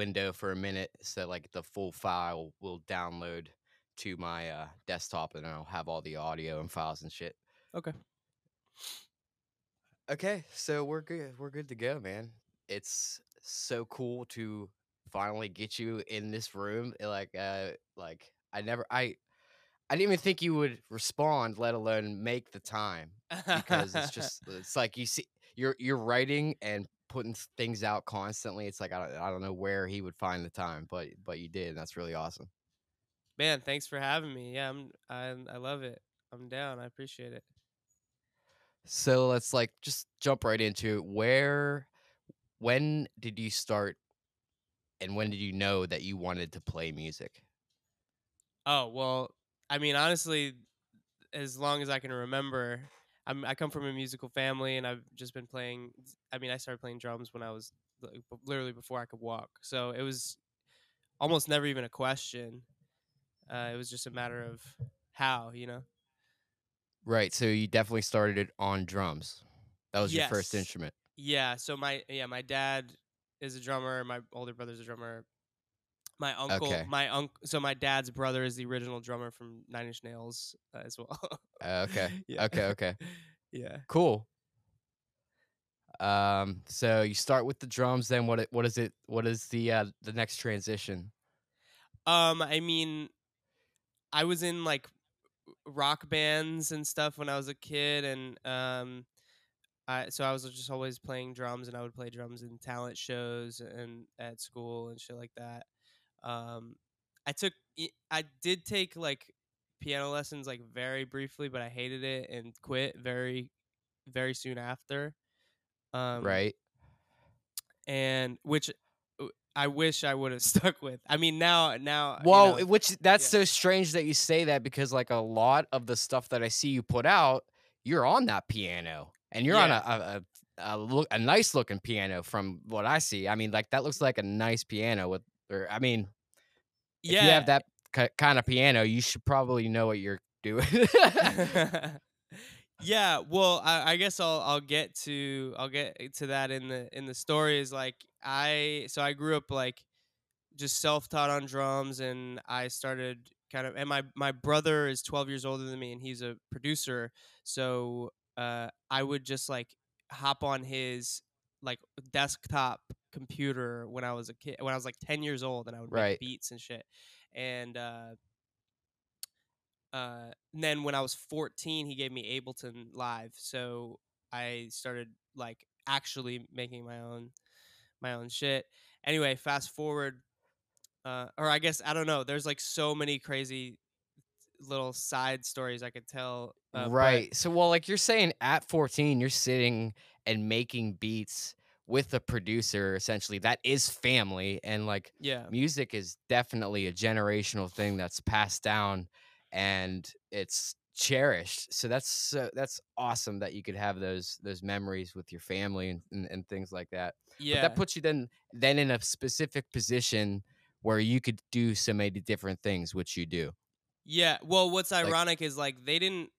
window for a minute so like the full file will download to my uh, desktop and I'll have all the audio and files and shit. Okay. Okay, so we're good. We're good to go, man. It's so cool to finally get you in this room. eh, Like, uh, like I never, I, I didn't even think you would respond, let alone make the time, because it's just, it's like you see, you're you're writing and putting things out constantly. It's like I don't, I don't know where he would find the time, but but you did, and that's really awesome. man. Thanks for having me. Yeah, I'm. I I love it. I'm down. I appreciate it. So let's like just jump right into it. Where, when did you start, and when did you know that you wanted to play music? Oh well, I mean, honestly, as long as I can remember, I'm, I come from a musical family, and I've just been playing. I mean, I started playing drums when I was like, literally before I could walk, so it was almost never even a question. Uh, it was just a matter of how, you know. Right. So you definitely started it on drums. That was your first instrument. Yeah. So my yeah, my dad is a drummer. My older brother's a drummer. My uncle, Okay. my uncle. So my dad's brother is the original drummer from Nine Inch Nails uh, as well. Uh, okay. yeah. Okay. Okay. yeah. Cool. Um. So you start with the drums. Then what? What is it? What is the uh the next transition? Um. I mean, I was in like rock bands and stuff when I was a kid, and um, I so I was just always playing drums, and I would play drums in talent shows and at school and shit like that. Um, I took I did take like piano lessons like very briefly, but I hated it and quit very very soon after. Um, right. and which uh, I wish I would have stuck with. I mean, now now you Well, know, which that's yeah. so strange that you say that because like a lot of the stuff that I see you put out, you're on that piano and you're on a a, a, a, look, a nice looking piano from what I see. I mean, like that looks like a nice piano with, or I mean, if yeah. you have that ki kind of piano, you should probably know what you're doing. yeah well I, I guess i'll i'll get to i'll get to that in the in the story is like i so i grew up like just self-taught on drums and i started kind of and my my brother is 12 years older than me and he's a producer so uh i would just like hop on his like desktop computer when i was a kid when i was like 10 years old and i would Right. make beats and shit and uh uh, and then when I was 14, he gave me Ableton Live, so I started like actually making my own my own shit. Anyway, fast forward, uh, or I guess I don't know. There's like so many crazy little side stories I could tell. Uh, but- right. So, well, like you're saying, at 14, you're sitting and making beats with a producer. Essentially, that is family, and like yeah. music is definitely a generational thing that's passed down and it's cherished so that's so that's awesome that you could have those those memories with your family and, and, and things like that Yeah. but that puts you then then in a specific position where you could do so many different things which you do Yeah. Well, what's Like- ironic is like they didn't.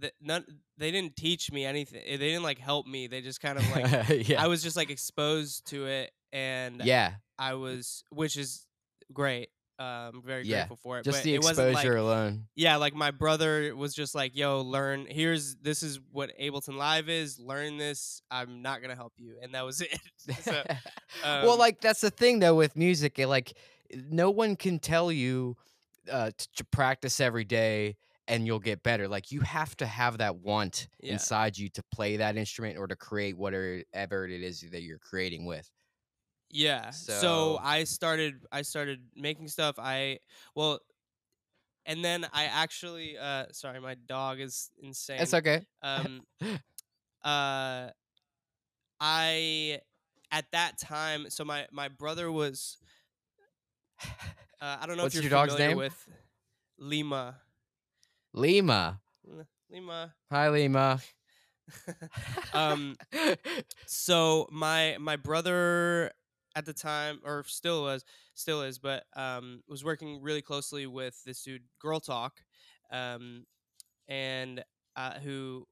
Th- none, they didn't teach me anything. They didn't like help me. They just kind of like yeah I was just like exposed to it, and yeah I was, which is great. Um, very Yeah, grateful for it. just but the it wasn't exposure like, alone yeah, like my brother was just like, "Yo, learn. Here's this is what Ableton Live is. Learn this. I'm not gonna help you," and that was it. so, well um, like that's the thing though with music it, like no one can tell you uh to practice every day and you'll get better like you have to have that want Yeah. inside you to play that instrument or to create whatever it is that you're creating with yeah. So, So- I started. I started making stuff. I well, and then I actually. Uh, sorry, my dog is insane. it's okay um uh i at that time so my my brother was uh, i don't know What's if you're your dog's familiar name? with lima lima. Lima. Hi lima. Um so my my brother at the time or still was still is but um was working really closely with this dude girl talk um and uh who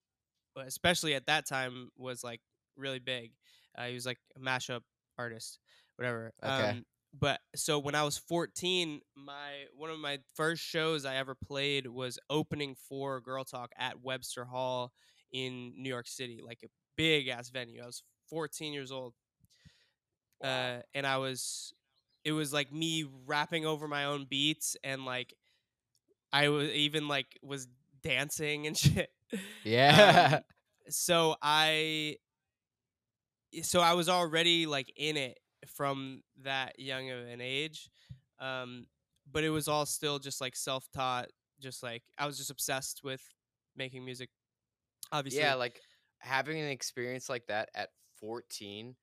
especially at that time was like really big. Uh, he was like a mashup artist whatever. Okay. um but so when I was 14, my one of my first shows I ever played was opening for Girl Talk at Webster Hall in New York City, like a big ass venue. I was 14 years old. Uh, and I was it was like me rapping over my own beats and like I was even like was dancing and shit. yeah. Um, so I so I was already like in it from that young of an age. Um, but it was all still just like self-taught, just like I was just obsessed with making music. Obviously. yeah, like having an experience like that at 14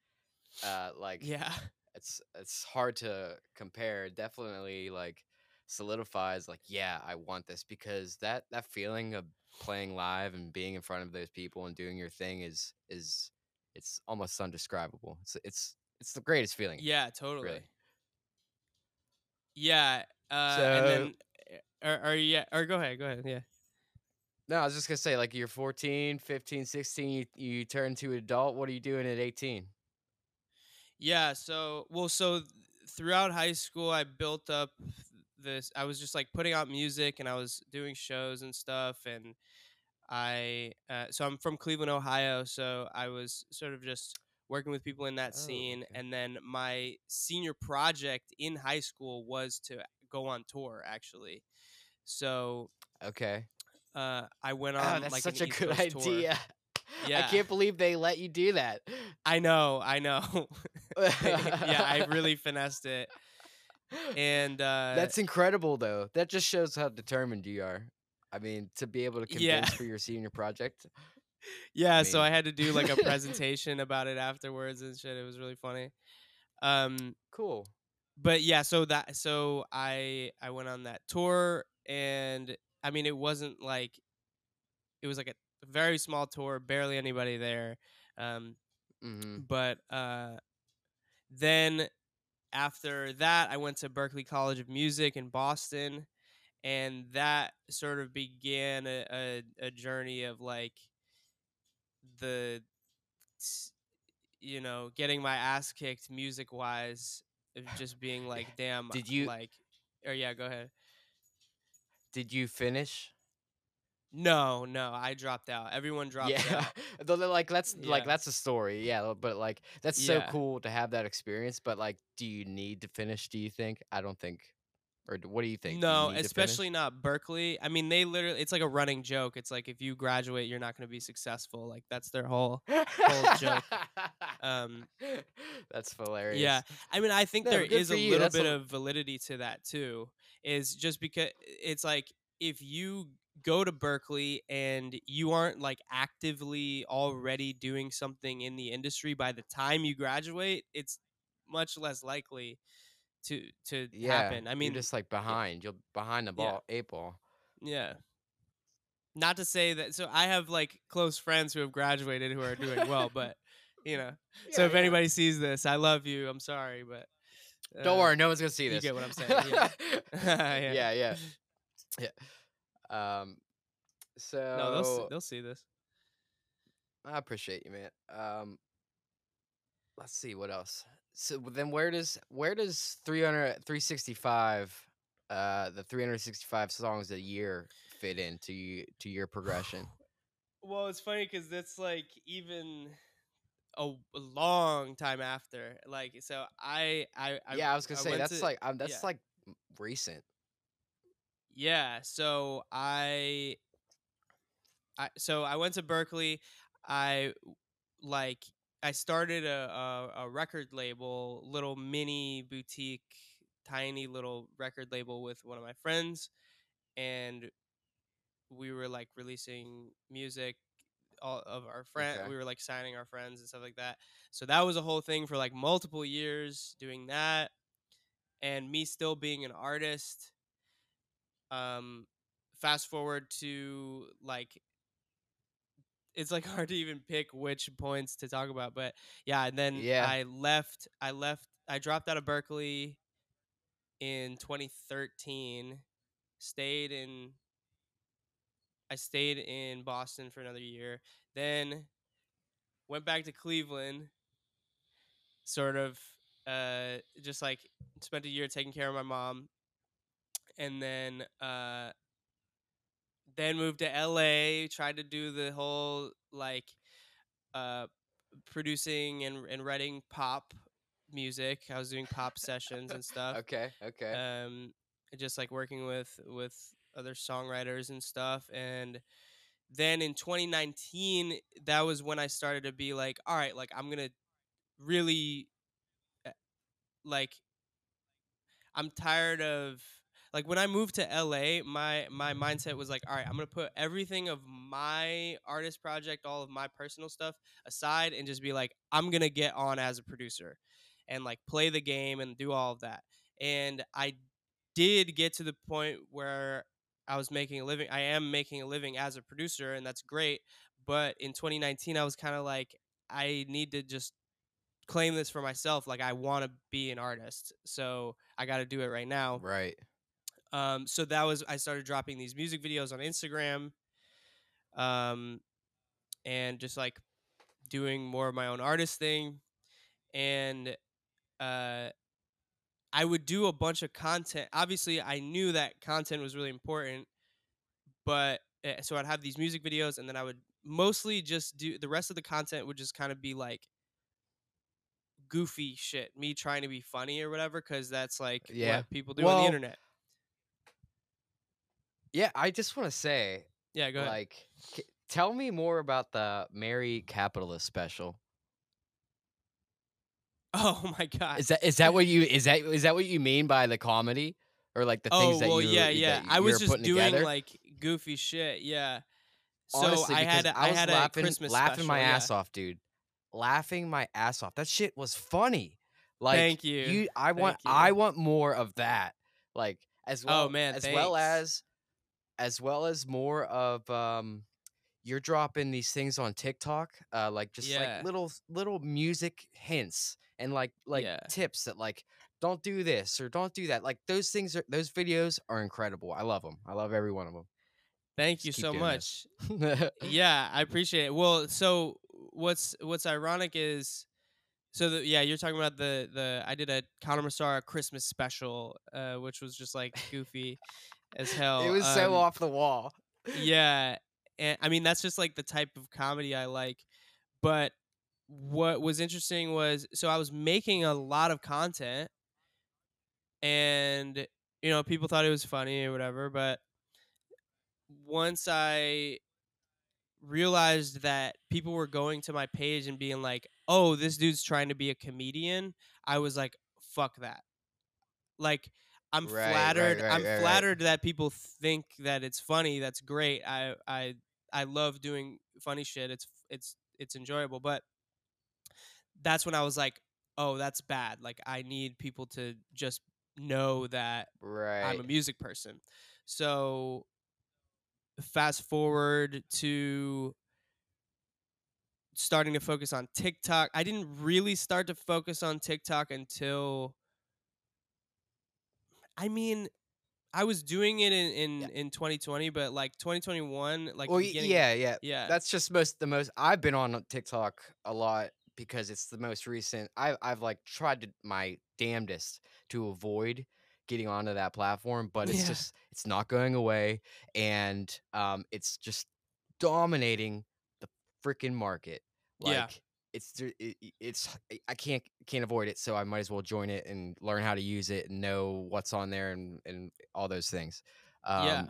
uh like yeah. it's it's hard to compare definitely like solidifies like yeah i want this because that that feeling of playing live and being in front of those people and doing your thing is is it's almost undescribable it's it's it's the greatest feeling Yeah, totally. really Yeah, uh, and so then, uh, or, or yeah, or go ahead, go ahead. Yeah, no i was just gonna say like you're 14 15 16 you, you turn to an adult what are you doing at 18 yeah. So, well, so throughout high school, I built up this. I was just like putting out music, and I was doing shows and stuff, and I. Uh, so I'm from Cleveland, Ohio. So I was sort of just working with people in that oh scene, okay and then my senior project in high school was to go on tour, actually. So okay uh, I went oh on that's like such a East good Coast tour. idea i can't believe they let you do that I know, I know. yeah, I really finessed it, and uh, That's incredible, though. That just shows how determined you are. I mean, to be able to yeah, convince for your senior project. Yeah. So I had to do like a presentation about it afterwards and shit. It was really funny. Um, cool. but yeah, so that so I I went on that tour, and I mean, it wasn't like it was like a very small tour, barely anybody there. Um, hmm but uh, then after that, I went to Berklee College of Music in Boston, and that sort of began a, a, a journey of like the you know getting my ass kicked music wise of uh, just being like damn Did uh, you like or yeah go ahead did you finish? no no i dropped out everyone drops Yeah, out like that's like that's a story. Yeah, but like that's so cool to have that experience. But like, do you need to finish? Do you think? I don't think. Or what do you think? Do you no especially not berklee i mean they literally it's like a running joke it's like if you graduate you're not going to be successful like that's their whole whole joke um That's hilarious. Yeah. I mean, I think No, there is a you. little That's bit a of validity to that too. Is just because it's like if you go to Berklee and you aren't like actively already doing something in the industry by the time you graduate, it's much less likely to to yeah. happen. I mean, just like behind. You're behind the yeah, ball, eight ball. yeah. Not to say that. So I have like close friends who have graduated who are doing well, but you know. So if yeah. anybody sees this, I love you. I'm sorry, but Don't uh, worry, no one's gonna see this. you get what I'm saying. Yeah. yeah. yeah, yeah, yeah. Um, No, they'll see, so they'll see this. I appreciate you, man. Um, let's see what else. So then, where does where does 300, 365, uh, the three hundred sixty five songs a year fit into you to your progression? Well, it's funny because that's like even a, a long time after. Like, so I, I, I, Yeah, I was gonna I say that's to like um, yeah, that's like recent. yeah. So I, I, so I went to Berklee. I like I started a, a a record label, little mini boutique, tiny little record label with one of my friends, and we were like releasing music all of our friend Okay. we were like signing our friends and stuff like that so that was a whole thing for like multiple years doing that and me still being an artist um fast forward to like it's like hard to even pick which points to talk about but yeah and then Yeah. i left i left i dropped out of berklee in 2013 stayed in I stayed in Boston for another year, then went back to Cleveland, sort of uh, just like spent a year taking care of my mom, and then uh, then moved to LA. Tried to do the whole like uh, producing and and writing pop music. I was doing pop sessions and stuff. Okay, okay. Um, just like working with with other songwriters and stuff and then in 2019 that was when i started to be like all right like i'm gonna really uh, like i'm tired of like when i moved to la my my mindset was like all right i'm gonna put everything of my artist project all of my personal stuff aside and just be like i'm gonna get on as a producer and like play the game and do all of that and i did get to the point where I was making a living. I am making a living as a producer, and that's great. But in 2019, I was kind of like, I need to just claim this for myself. Like, I want to be an artist, so I got to do it right now. Right. Um, so that was I started dropping these music videos on Instagram, um, and just like doing more of my own artist thing, and uh, I would do a bunch of content. Obviously, I knew that content was really important, but uh, so I'd have these music videos, and then I would mostly just do the rest of the content would just kind of be like goofy shit, me trying to be funny or whatever, because that's like Yeah. what people do on the internet. Yeah, I just want to say, Yeah, go ahead. like, c- tell me more about the Mary Capitalist special. oh my god. Is that is that what you is that is that what you mean by the comedy or like the oh things that well, you yeah, yeah. I was just putting doing together? like goofy shit. Yeah. So Honestly, I had because a- I was had laughing, a Christmas laughing special, my yeah. ass off, dude. Laughing my ass off. That shit was funny. Like Thank you. I want Thank you. I want more of that. Like as Oh, well man, as well thanks. as as well as more of um you're dropping these things on TikTok, uh like just Yeah. like little little music hints and like like Yeah. tips that like don't do this or don't do that. Like those things are those videos are incredible. I love them. I love every one of them. Thank Just you so much. yeah, I appreciate it. Well, so what's what's ironic is so the, yeah, you're talking about the the I did a Connor Musarra Christmas special, uh, which was just like goofy as hell. it was so Um, off the wall. Yeah, and I mean that's just like the type of comedy I like. But what was interesting was so I was making a lot of content, and you know people thought it was funny or whatever. But once I realized that people were going to my page and being like, "Oh, this dude's trying to be a comedian," I was like, "Fuck that!" Like. I'm Right, flattered. right, I'm right, right. flattered that people think that it's funny. That's great. I I I love doing funny shit. It's it's it's enjoyable. But that's when I was like, oh, that's bad. Like I need people to just know that. I'm a music person. So fast forward to starting to focus on TikTok. I didn't really start to focus on TikTok until I mean, I was doing it in in, Yeah. in 2020, but like 2021, like well, yeah, yeah. yeah, That's just most the most I've been on TikTok a lot because it's the most recent. I I've like tried to my damnedest to avoid getting onto that platform, but it's Yeah. just it's not going away and um it's just dominating the freaking market. Like Yeah. It's it, it- it's I- I can't can't avoid it, so I might as well join it and learn how to use it and know what's on there and and all those things. Um, yeah,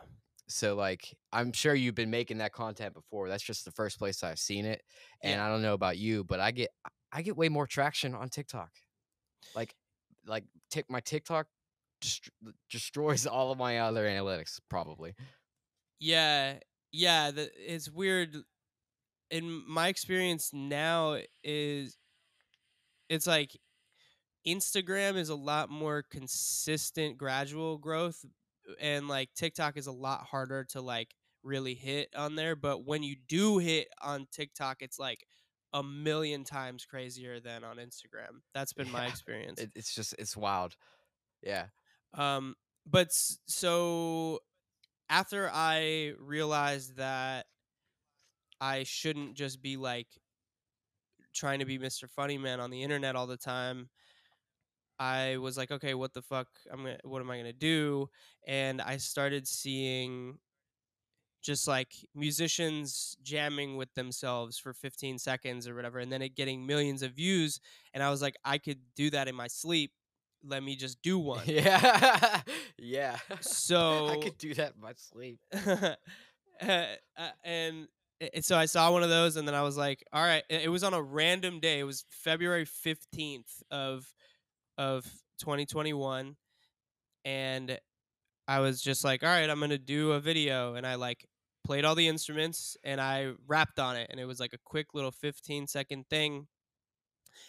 so like I'm sure you've been making that content before. That's just the first place I've seen it. And Yeah. I don't know about you, but I get I get way more traction on TikTok. Like like tick my TikTok dest- destroys all of my other analytics probably. yeah, yeah. The, it's weird. In my experience now, is it's like Instagram is a lot more consistent, gradual growth, and like TikTok is a lot harder to like really hit on there. But when you do hit on TikTok, it's like a million times crazier than on Instagram. That's been my experience. It, it's just it's wild. Yeah. Um, but so after I realized that I shouldn't just be like trying to be Mr. Funny Man on the internet all the time, I was like, okay, what the fuck? I'm gonna, what am I gonna do? And I started seeing just like musicians jamming with themselves for 15 seconds or whatever, and then it getting millions of views. And I was like, I could do that in my sleep. Let me just do one. Yeah, yeah. So I could do that in my sleep. uh, uh, and and so I saw one of those, and then I was like, "All right." It was on a random day. It was February fifteenth of of 2021, and I was just like, "All right, I'm gonna do a video," and I like played all the instruments and I rapped on it, and it was like a quick little 15 second thing.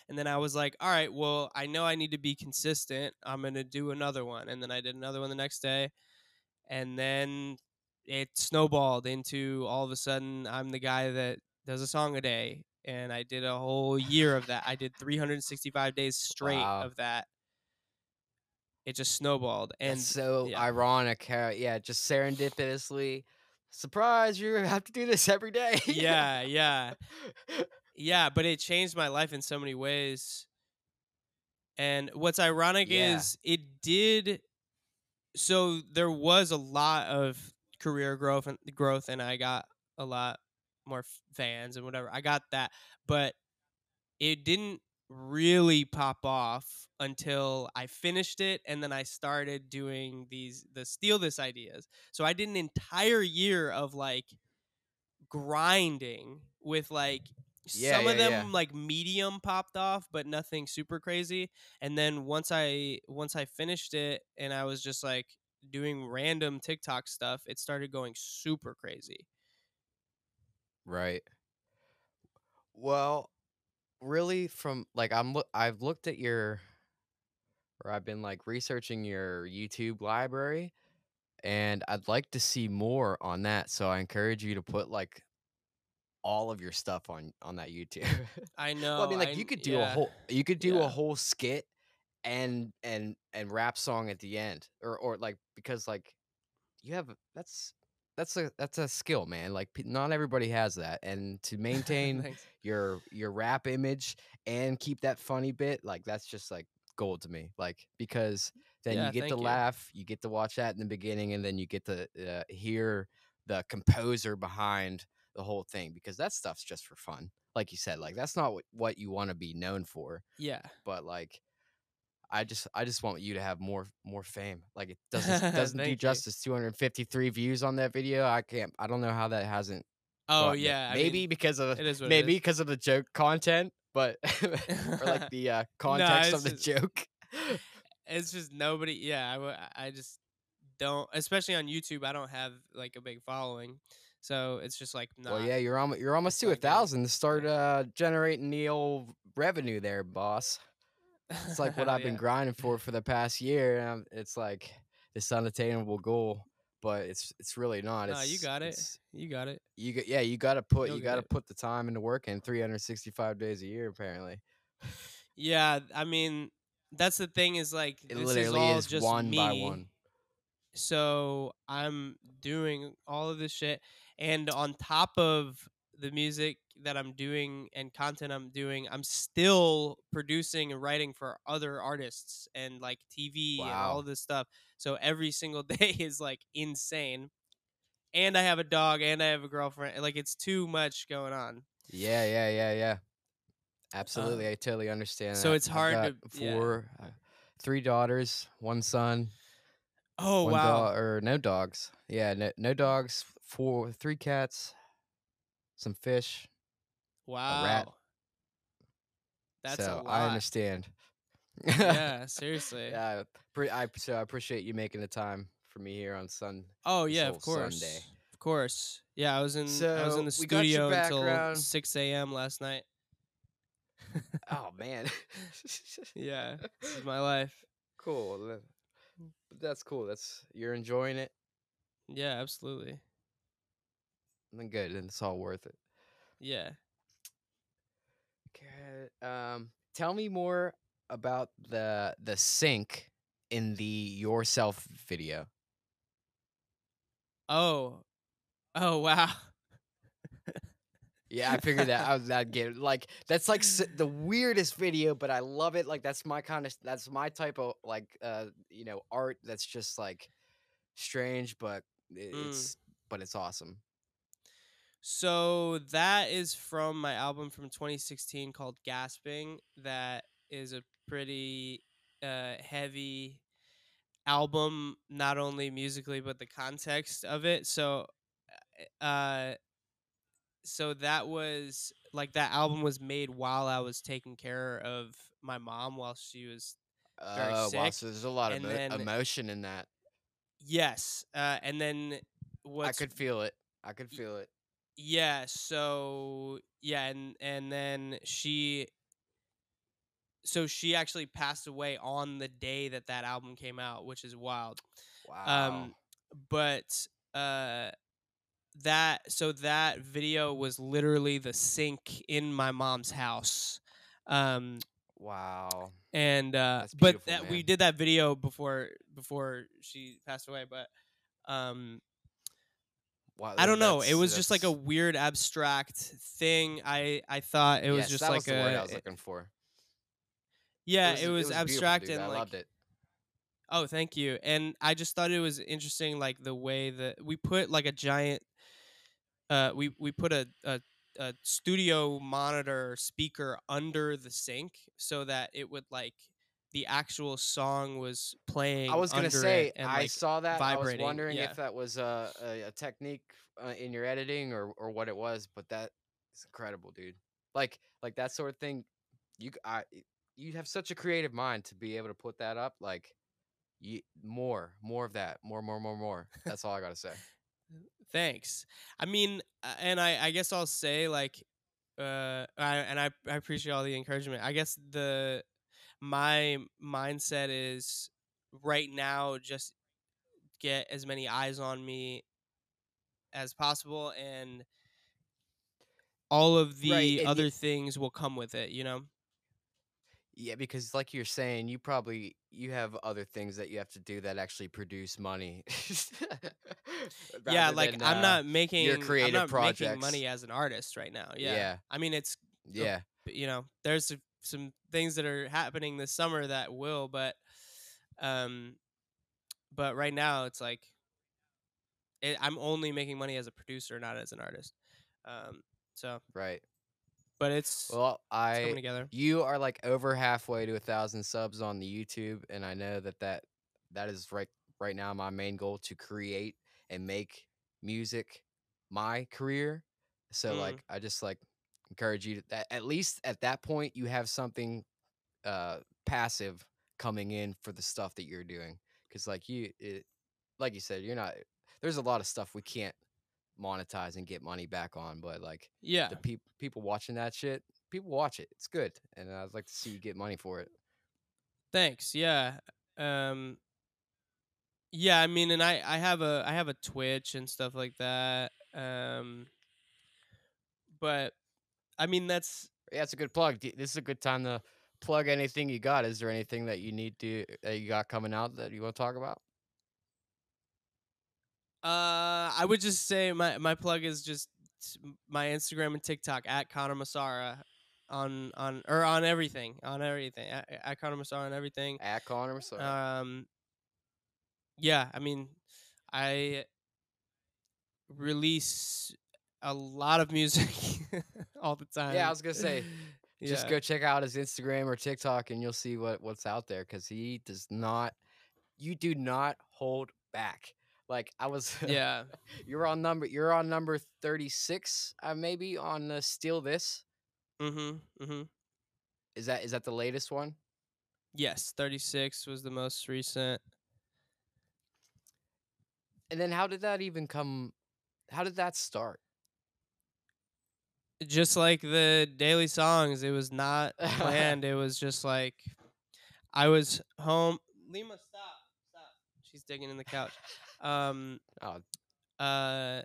And then I was like, "All right, well, I know I need to be consistent. I'm gonna do another one," and then I did another one the next day and then it snowballed into all of a sudden I'm the guy that does a song a day and I did a whole year of that. I did 365 days straight Wow. of that. It just snowballed and That's so yeah. ironic. How, yeah, just serendipitously. Surprise! You have to do this every day. yeah, yeah. Yeah, but it changed my life in so many ways. And what's ironic Yeah. is it did so there was a lot of career growth and growth and I got a lot more fans and whatever. I got that, but it didn't really pop off until I finished it and then I started doing these the steal this ideas. So I did an entire year of like grinding with like Yeah, some of them yeah. like medium popped off but nothing super crazy and then once i once i finished it and i was just like doing random tiktok stuff it started going super crazy Right. Well, really, from like I'm look, I've looked at your, or I've been like researching your YouTube library, and I'd like to see more on that. So I encourage you to put like all of your stuff on on that YouTube. i know well, I mean, like I you could do a whole, you could do a whole skit and and and rap song at the end, or or like because like you have that's that's a that's a skill, man. Like not everybody has that, and to maintain your your rap image and keep that funny bit, like that's just like gold to me. Like because then yeah you get to you laugh, you get to watch that in the beginning, and then you get to uh, hear the composer behind the whole thing because that stuff's just for fun. Like you said, like that's not what, what you want to be known for, yeah but like I just I just want you to have more more fame. Like it doesn't doesn't do justice. 253 views on that video. I can't. I don't know how that hasn't oh yeah i Maybe mean because of it is what maybe because of the joke content, but or like the uh, no context of it's the just joke. it's just nobody yeah I I just don't especially on youtube i don't have like a big following so it's just like well, yeah, you're almost you're almost to a thousand to start uh, generating the old revenue there, boss. It's like what I've been grinding for for the past year. And I'm, it's like this unattainable goal, but it's it's really not. no you got it you got it You got yeah, you got to put you'll you got to put the time into work in 365 days a year apparently. yeah i mean that's the thing is like It this is literally all is just one by me one. so i'm doing all of this shit and on top of the music that i'm doing and content i'm doing i'm still producing and writing for other artists and like tv and all of this stuff so every single day is like insane and i have a dog and i have a girlfriend like it's too much going on Yeah, yeah, yeah, yeah. um, Absolutely. I totally understand so that. it's hard to yeah uh, three daughters, one son, oh one wow dog or no dogs. Yeah, no, no dogs, four three cats, some fish, a rat. wow that's a So I understand. yeah seriously yeah, pre- I so I appreciate you making the time for me here on Sun Oh yeah, of course, Sunday. of course. Yeah, I was in I was in the we got your studio until six a.m. last night. Oh man. yeah, this is my life. cool. that's cool. That's you're enjoying it. Yeah, absolutely. Then good. Then it's all worth it. Yeah. Okay. Um, tell me more about the the sync in the yourself video. Oh. Oh wow. Yeah, I figured that I was that get like that's like s- the weirdest video, but I love it. Like that's my kind of that's my type of like uh you know art that's just like strange, but Mm. it's but it's awesome. So that is from my album from 2016 called Gasping. That is a pretty uh, heavy album, not only musically but the context of it. So, uh, so that was like that album was made while I was taking care of my mom while she was Very wow, sick, so there's a lot of mo- then- emotion in that. yes, uh, and then what's I could feel it. I could feel it. Yeah so yeah and and then she so she actually passed away on the day that that album came out which is wild Wow. um but uh that so that video was literally the sink in my mom's house um wow. and uh but that we did that video before before she passed away but um Wow. I don't know. It was just like a weird abstract thing. I I thought it was yes, just that like was the a word I was it- looking for. yeah. was- It was, beautiful, abstract dude. and I like loved it. oh, thank you. And I just thought it was interesting, like the way that we put like a giant. Uh, we we put a a, a studio monitor speaker under the sink so that it would like the actual song was playing. I was gonna say and, I saw that. I was wondering yeah. if that was a, a, a technique uh, in your editing or or what it was, but that is incredible, dude. Like like that sort of thing. You I you have such a creative mind to be able to put that up. Like you, more more of that. More more more more. That's all I gotta say. thanks i mean uh, and i i guess i'll say like uh I, and I, I appreciate all the encouragement i guess the my mindset is right now just get as many eyes on me as possible and all of the Right, other things will come with it you know Yeah, because like you're saying, you probably you have other things that you have to do that actually produce money. yeah like than, i'm uh, not making i'm creative not making projects. money as an artist right now yeah, Yeah. i mean it's Yeah. you know there's a- some things that are happening this summer that will but um but right now it's like it, i'm only making money as a producer not as an artist um so Right. but it's, Well, it's I together you are like over halfway to a thousand subs on the YouTube, and I know that that that is right right now my main goal to create and make music my career. So Mm. like I just like encourage you to that at least at that point you have something uh passive coming in for the stuff that you're doing because like you it, like you said you're not there's a lot of stuff we can't monetize and get money back on but like yeah the peop- people watching that shit, people watch it. It's good, and I'd like to see you get money for it. thanks yeah um yeah i mean and i i have a i have a twitch and stuff like that um but i mean that's Yeah, it's a good plug. This is a good time to plug anything you got. Is there anything that you need to that you got coming out that you want to talk about? Uh, I would just say my my plug is just my Instagram and TikTok at Connor Musarra on on or on everything on everything at, at Connor Musarra on everything. At Connor, so Um, yeah, I mean, I release a lot of music all the time. Yeah, I was gonna say, just Yeah. go check out his Instagram or TikTok, and you'll see what what's out there. Because he does not, you do not hold back. Like I was, yeah. you're on number, you're on number thirty six, uh, maybe on uh, Steal This. Mm-hmm. Mm-hmm. Is that is that the latest one? Yes, thirty six was the most recent. And then how did that even come? How did that start? Just like the daily songs it was not planned it was just like i was home lima stop stop she's digging in the couch um Oh, uh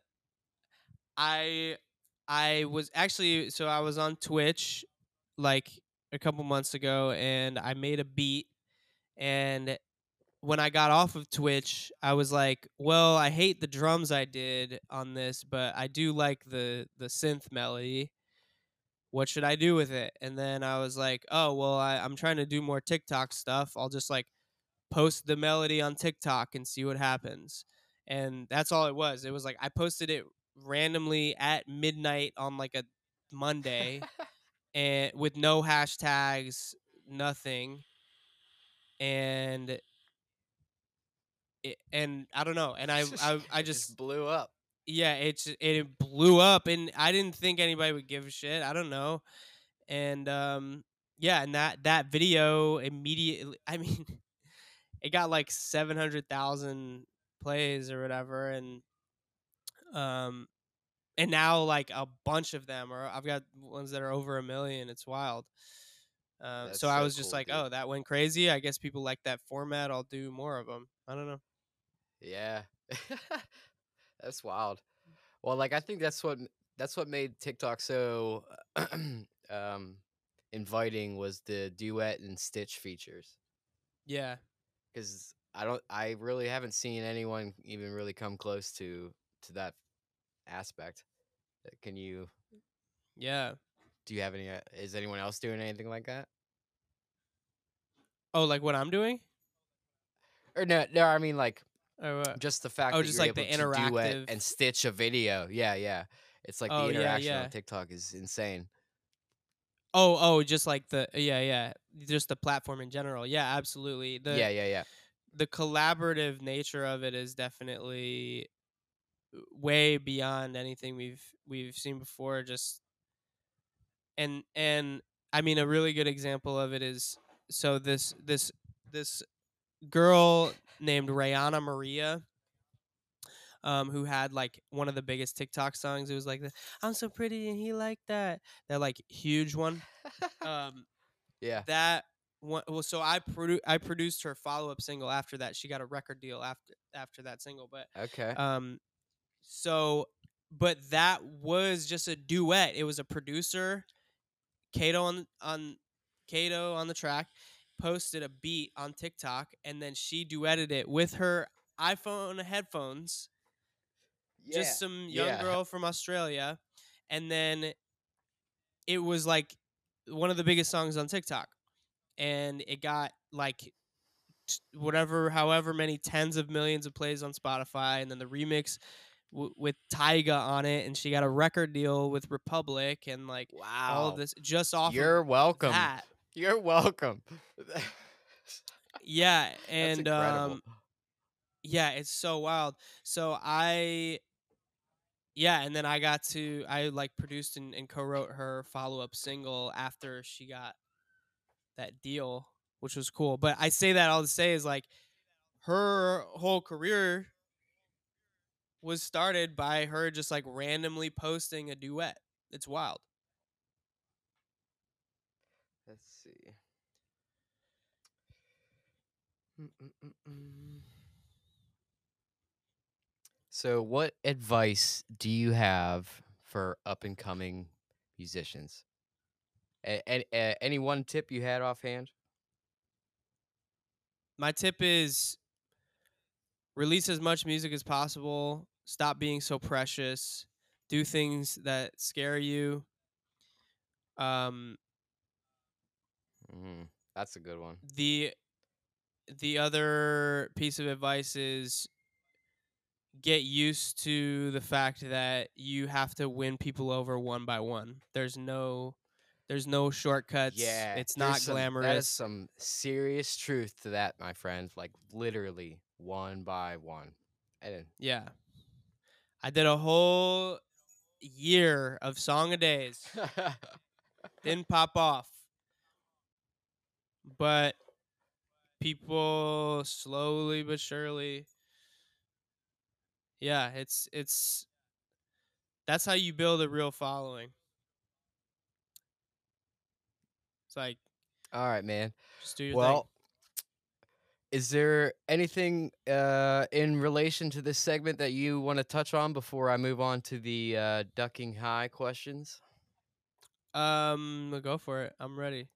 i i was actually so i was on twitch like a couple months ago and i made a beat and when I got off of Twitch, I was like, well, I hate the drums I did on this, but I do like the the synth melody. What should I do with it? And then I was like, oh, well, I, I'm trying to do more TikTok stuff. I'll just like post the melody on TikTok and see what happens. And that's all it was. It was like I posted it randomly at midnight on like a Monday and with no hashtags, nothing. And it, and I don't know. And I I, I It just blew up. yeah, it's it blew up, and I didn't think anybody would give a shit. I don't know, and um, yeah, and that that video immediately. I mean, it got like seven hundred thousand plays or whatever, and um, and now like a bunch of them, or I've got ones that are over a million. It's wild. Um, That's so I so was just like, dude. oh, that went crazy. I guess people like that format. I'll do more of them. I don't know. Yeah. that's wild. Well, like I think that's what that's what made TikTok so um inviting was the duet and stitch features Yeah. cuz I don't I really haven't seen anyone even really come close to to that aspect. Uh, Can you Yeah. do you have any uh, is anyone else doing anything like that? Oh, like what I'm doing? Or no, no, I mean like Or what? just the fact Oh, that just you're like the able to duet interactive- and stitch a video. Yeah, yeah. It's like Oh, the yeah, interaction yeah. on TikTok is insane. Oh, oh, just like the yeah, yeah, just the platform in general. Yeah, absolutely. The yeah, yeah, yeah. the collaborative nature of it is definitely way beyond anything we've we've seen before. Just and and I mean a really good example of it is so this this this girl named Rihanna Maria. Um, who had like one of the biggest TikTok songs? It was like, the, "I'm so pretty and he liked that." That like huge one. Um, yeah. that one well so i produ- i produced her follow-up single after that she got a record deal after after that single but Okay. um so but that was just a duet it was a producer kato on on kato on the track posted a beat on tiktok and then she duetted it with her iphone headphones Yeah. just some young yeah. girl from Australia, and then it was like one of the biggest songs on TikTok, and it got like whatever, however many tens of millions of plays on Spotify, and then the remix w- with Tyga on it, and she got a record deal with Republic, and like Wow. all of this just off You're of welcome. that. You're welcome. Yeah, and um, yeah, it's so wild. So I, yeah, and then I got to I like produced and, and co-wrote her follow-up single after she got that deal, which was cool. But I say that all to say is like her whole career was started by her just like randomly posting a duet. It's wild. Let's see. Mm-mm-mm-mm. So, what advice do you have for up and coming musicians? A- a- a- any one tip you had offhand? My tip is release as much music as possible. Stop being so precious. Do things that scare you. Um, Mm, that's a good one. the the other piece of advice is get used to the fact that you have to win people over one by one. There's no there's no shortcuts. Yeah, it's not some- glamorous. That is some serious truth to that, my friend. Like literally one by one. And Yeah. I did a whole year of song a days. Didn't pop off. But people slowly but surely Yeah, it's it's that's how you build a real following. It's like all right, man. just do your Well, thing. is there anything uh, in relation to this segment that you want to touch on before I move on to the uh, ducking high questions? Um go for it. I'm ready.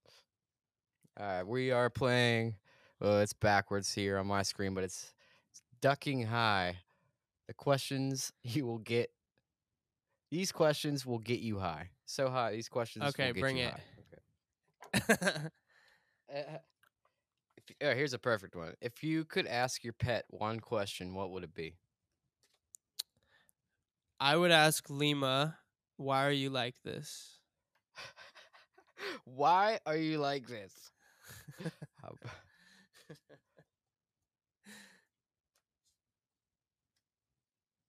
All right, we are playing Well, it's backwards here on my screen, but it's, it's ducking high. The questions you will get. These questions will get you high. So high. These questions. Okay, will get bring you it. High. Okay. Uh, if, oh, here's a perfect one. If you could ask your pet one question, what would it be? I would ask Lima, why are you like this? Why are you like this? How ab-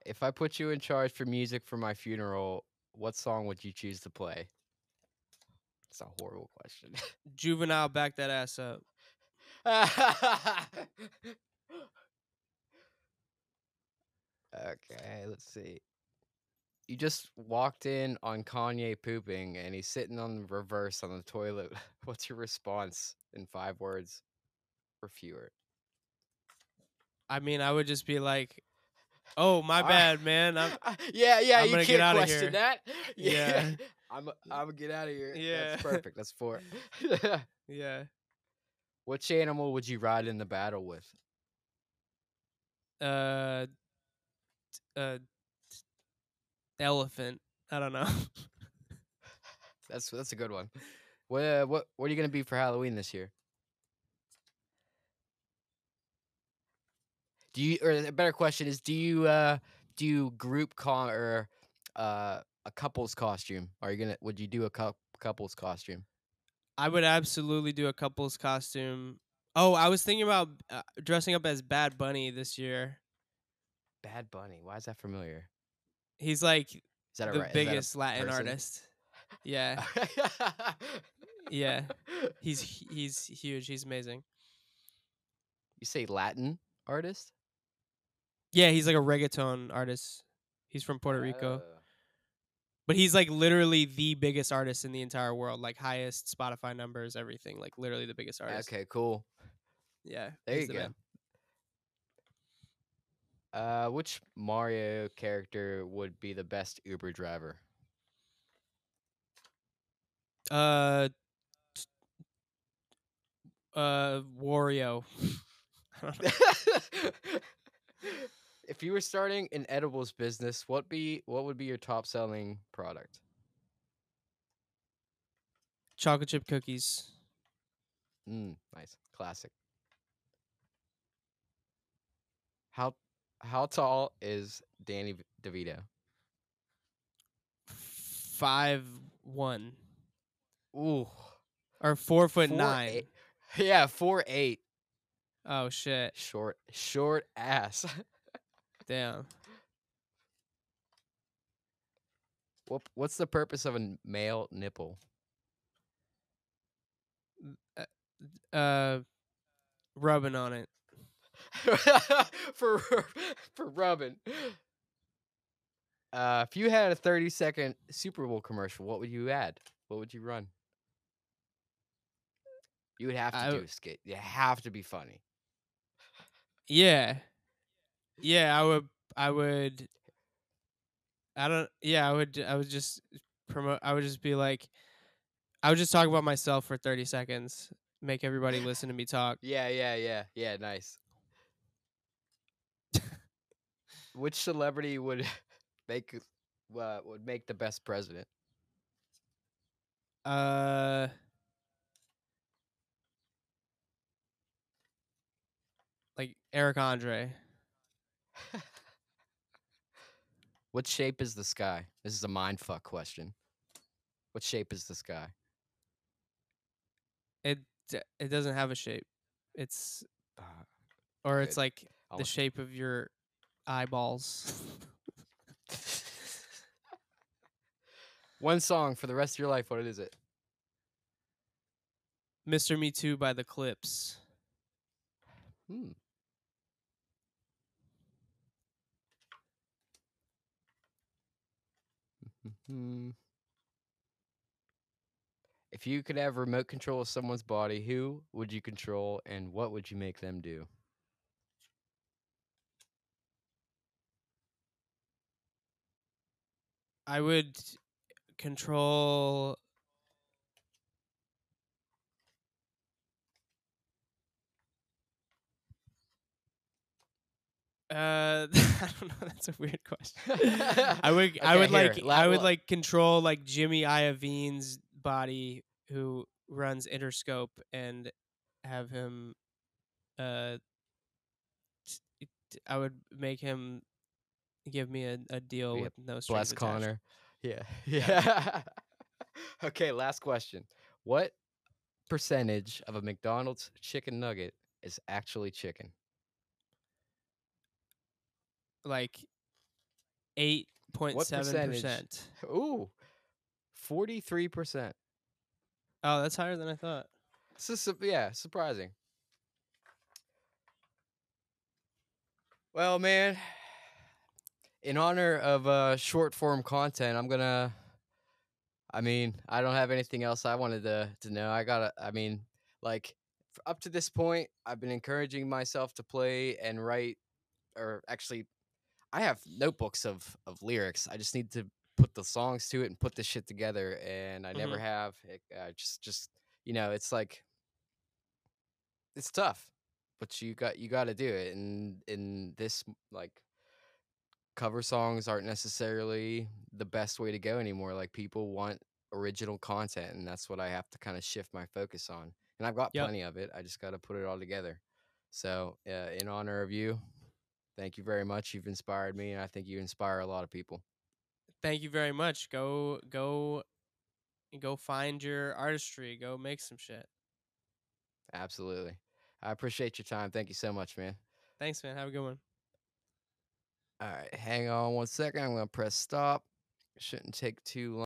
if I put you in charge for music for my funeral, what song would you choose to play? It's a horrible question. Juvenile, back that ass up. okay, let's see. You just walked in on Kanye pooping and he's sitting on reverse on the toilet. What's your response in five words or fewer? I mean, I would just be like, "Oh, my I- bad, man. I'm, yeah, yeah, I'm you can't question that. Yeah. I'm I'm gonna get out of here. Yeah. That's perfect. That's four. yeah, Which animal would you ride in the battle with? uh, uh, elephant. I don't know. That's that's a good one. What uh, what what are you gonna be for Halloween this year? Do you or a better question is do you uh do you group con or uh a couple's costume? Are you gonna would you do a cou- couple's costume? I would absolutely do a couple's costume. Oh, I was thinking about uh, dressing up as Bad Bunny this year. Bad Bunny. Why is that familiar? He's like Is that a the right- is that a biggest Latin person? artist. Yeah, Yeah. he's he's huge. He's amazing. you say Latin artist? Yeah, he's like a reggaeton artist. He's from Puerto Rico, Oh. but he's like literally the biggest artist in the entire world. Like highest Spotify numbers, everything. Like literally the biggest artist. Okay, cool. Yeah. There you the go. man. Uh, which Mario character would be the best Uber driver? Uh. Uh, Wario. I don't know. if you were starting an edibles business, what be what would be your top selling product? Chocolate chip cookies. Mm, nice, classic. How how tall is Danny DeVito? Five one Ooh, or four foot four nine. eight- Yeah, four eight. Oh shit! Short, short ass. Damn. what what's the purpose of a male nipple? Uh, rubbing on it. for for rubbing. Uh, if you had a thirty second Super Bowl commercial, what would you add? What would you run? You would have to I do a skit. You have to be funny. Yeah. Yeah, I would. I would. I don't. Yeah, I would. I would just promote. I would just be like, I would just talk about myself for thirty seconds, make everybody listen to me talk. Yeah, yeah, yeah, yeah. Nice. Which celebrity would make uh, would make the best president? Uh. Like Eric Andre. What shape is the sky? This is a mind fuck question. What shape is the sky? It it doesn't have a shape. It's Uh, or it's Good. like I'll the shape of your eyeballs. One song for the rest of your life. What is it? Mr. Me Too by the Clipse. Hmm. Hmm. If you could have remote control of someone's body, who would you control and what would you make them do? I would control Uh, I don't know. That's a weird question. I would, I Okay, would like, here, la- I would la- like control like Jimmy Iovine's body, who runs Interscope, and have him. Uh, t- t- I would make him give me a, a deal Yep, with no strings Bless attached. Connor. Yeah. Yeah. okay, last question. What percentage of a McDonald's chicken nugget is actually chicken? Like eight point seven percent. Ooh. 43%. Oh, that's higher than I thought. This is yeah, surprising. Well, man, in honor of uh short form content, I'm gonna. I mean, I don't have anything else I wanted to to know. I gotta. I mean, like up to this point, I've been encouraging myself to play and write, or actually, I have notebooks of of lyrics. I just need to put the songs to it and put this shit together, and I never Mhm. have. It, I just just you know, it's like it's tough, but you got you got to do it. And in this like cover songs aren't necessarily the best way to go anymore. Like people want original content, and that's what I have to kind of shift my focus on. And I've got Yep. plenty of it. I just got to put it all together. So, uh, in honor of you, thank you very much. You've inspired me, and I think you inspire a lot of people. Thank you very much. Go, go, go find your artistry. Go make some shit. Absolutely. I appreciate your time. Thank you so much, man. Thanks, man. Have a good one. All right, hang on one second. I'm going to press stop. Shouldn't take too long.